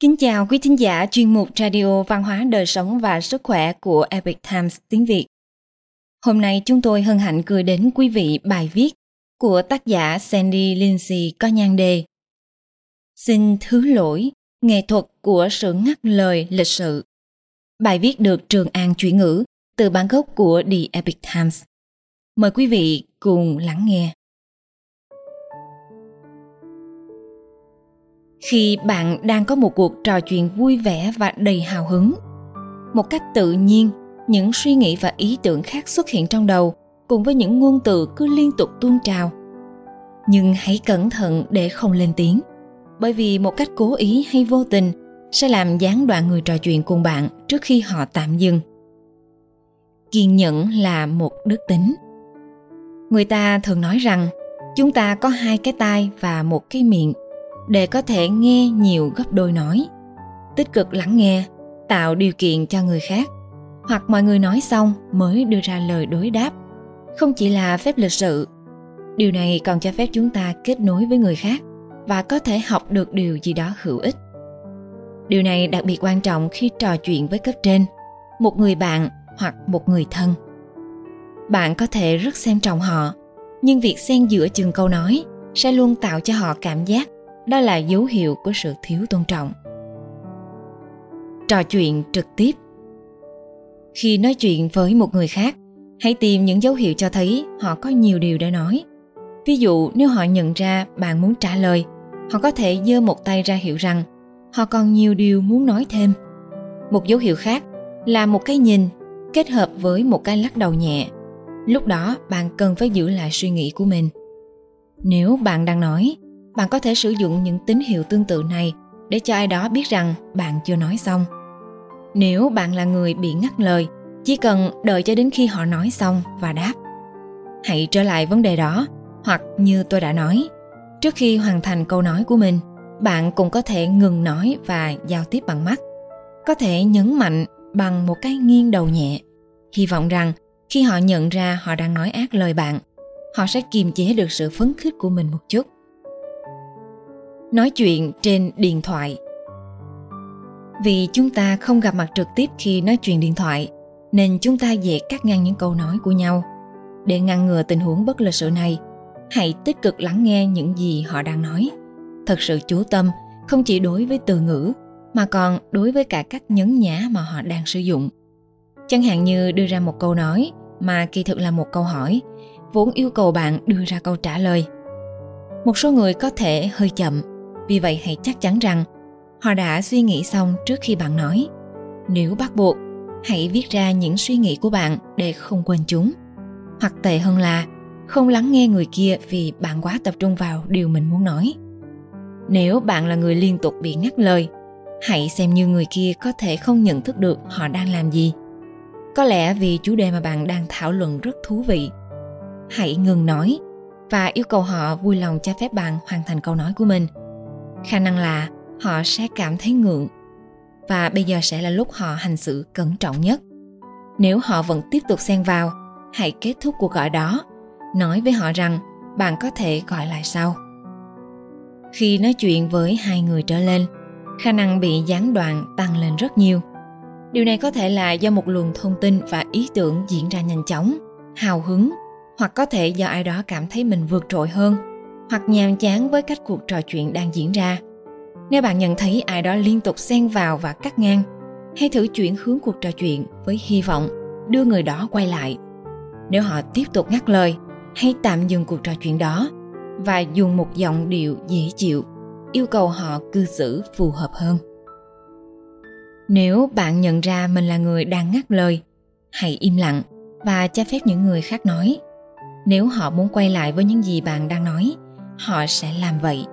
Kính chào quý thính giả chuyên mục Radio Văn hóa Đời sống và Sức khỏe của Epic Times tiếng Việt. Hôm nay chúng tôi hân hạnh gửi đến quý vị bài viết của tác giả Sandy Lindsay có nhan đề Xin thứ lỗi, nghệ thuật của sự ngắt lời lịch sự. Bài viết được Trường An chuyển ngữ từ bản gốc của The Epic Times. Mời quý vị cùng lắng nghe. Khi bạn đang có một cuộc trò chuyện vui vẻ và đầy hào hứng. Một cách tự nhiên, những suy nghĩ và ý tưởng khác xuất hiện trong đầu, cùng với những ngôn từ cứ liên tục tuôn trào. Nhưng hãy cẩn thận để không lên tiếng, bởi vì một cách cố ý hay vô tình sẽ làm gián đoạn người trò chuyện cùng bạn trước khi họ tạm dừng. Kiên nhẫn là một đức tính. Người ta thường nói rằng, chúng ta có hai cái tai và một cái miệng để có thể nghe nhiều gấp đôi nói. Tích cực lắng nghe, tạo điều kiện cho người khác. Hoặc mọi người nói xong mới đưa ra lời đối đáp. Không chỉ là phép lịch sự, điều này còn cho phép chúng ta kết nối với người khác và có thể học được điều gì đó hữu ích. Điều này đặc biệt quan trọng khi trò chuyện với cấp trên, một người bạn hoặc một người thân. Bạn có thể rất xem trọng họ, nhưng việc xen giữa chừng câu nói sẽ luôn tạo cho họ cảm giác đó là dấu hiệu của sự thiếu tôn trọng. Trò chuyện trực tiếp. Khi nói chuyện với một người khác, hãy tìm những dấu hiệu cho thấy họ có nhiều điều để nói. Ví dụ, nếu họ nhận ra bạn muốn trả lời, họ có thể giơ một tay ra hiệu rằng họ còn nhiều điều muốn nói thêm. Một dấu hiệu khác là một cái nhìn kết hợp với một cái lắc đầu nhẹ. Lúc đó, bạn cần phải giữ lại suy nghĩ của mình. Nếu bạn đang nói bạn có thể sử dụng những tín hiệu tương tự này để cho ai đó biết rằng bạn chưa nói xong. Nếu bạn là người bị ngắt lời, chỉ cần đợi cho đến khi họ nói xong và đáp. Hãy trở lại vấn đề đó, hoặc như tôi đã nói, trước khi hoàn thành câu nói của mình, bạn cũng có thể ngừng nói và giao tiếp bằng mắt. Có thể nhấn mạnh bằng một cái nghiêng đầu nhẹ. Hy vọng rằng khi họ nhận ra họ đang nói ác lời bạn, họ sẽ kiềm chế được sự phấn khích của mình một chút nói chuyện trên điện thoại. Vì chúng ta không gặp mặt trực tiếp khi nói chuyện điện thoại, nên chúng ta dễ cắt ngang những câu nói của nhau. Để ngăn ngừa tình huống bất lịch sự này, hãy tích cực lắng nghe những gì họ đang nói. Thật sự chú tâm, không chỉ đối với từ ngữ, mà còn đối với cả cách nhấn nhá mà họ đang sử dụng. Chẳng hạn như đưa ra một câu nói, mà kỳ thực là một câu hỏi, vốn yêu cầu bạn đưa ra câu trả lời. Một số người có thể hơi chậm vì vậy hãy chắc chắn rằng, họ đã suy nghĩ xong trước khi bạn nói. Nếu bắt buộc, hãy viết ra những suy nghĩ của bạn để không quên chúng. Hoặc tệ hơn là, không lắng nghe người kia vì bạn quá tập trung vào điều mình muốn nói. Nếu bạn là người liên tục bị ngắt lời, hãy xem như người kia có thể không nhận thức được họ đang làm gì. Có lẽ vì chủ đề mà bạn đang thảo luận rất thú vị. Hãy ngừng nói và yêu cầu họ vui lòng cho phép bạn hoàn thành câu nói của mình khả năng là họ sẽ cảm thấy ngượng. Và bây giờ sẽ là lúc họ hành xử cẩn trọng nhất. Nếu họ vẫn tiếp tục xen vào, hãy kết thúc cuộc gọi đó. Nói với họ rằng bạn có thể gọi lại sau. Khi nói chuyện với hai người trở lên, khả năng bị gián đoạn tăng lên rất nhiều. Điều này có thể là do một luồng thông tin và ý tưởng diễn ra nhanh chóng, hào hứng, hoặc có thể do ai đó cảm thấy mình vượt trội hơn hoặc nhàm chán với cách cuộc trò chuyện đang diễn ra. Nếu bạn nhận thấy ai đó liên tục xen vào và cắt ngang, hãy thử chuyển hướng cuộc trò chuyện với hy vọng đưa người đó quay lại. Nếu họ tiếp tục ngắt lời, hãy tạm dừng cuộc trò chuyện đó và dùng một giọng điệu dễ chịu, yêu cầu họ cư xử phù hợp hơn. Nếu bạn nhận ra mình là người đang ngắt lời, hãy im lặng và cho phép những người khác nói. Nếu họ muốn quay lại với những gì bạn đang nói họ sẽ làm vậy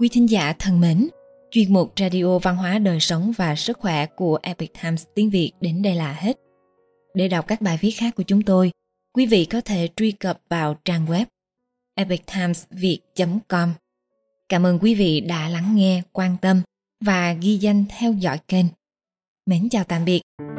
Quý thính giả thân mến, chuyên mục Radio Văn hóa Đời sống và Sức khỏe của Epic Times tiếng Việt đến đây là hết. Để đọc các bài viết khác của chúng tôi, quý vị có thể truy cập vào trang web epictimesviet.com. Cảm ơn quý vị đã lắng nghe, quan tâm và ghi danh theo dõi kênh. Mến chào tạm biệt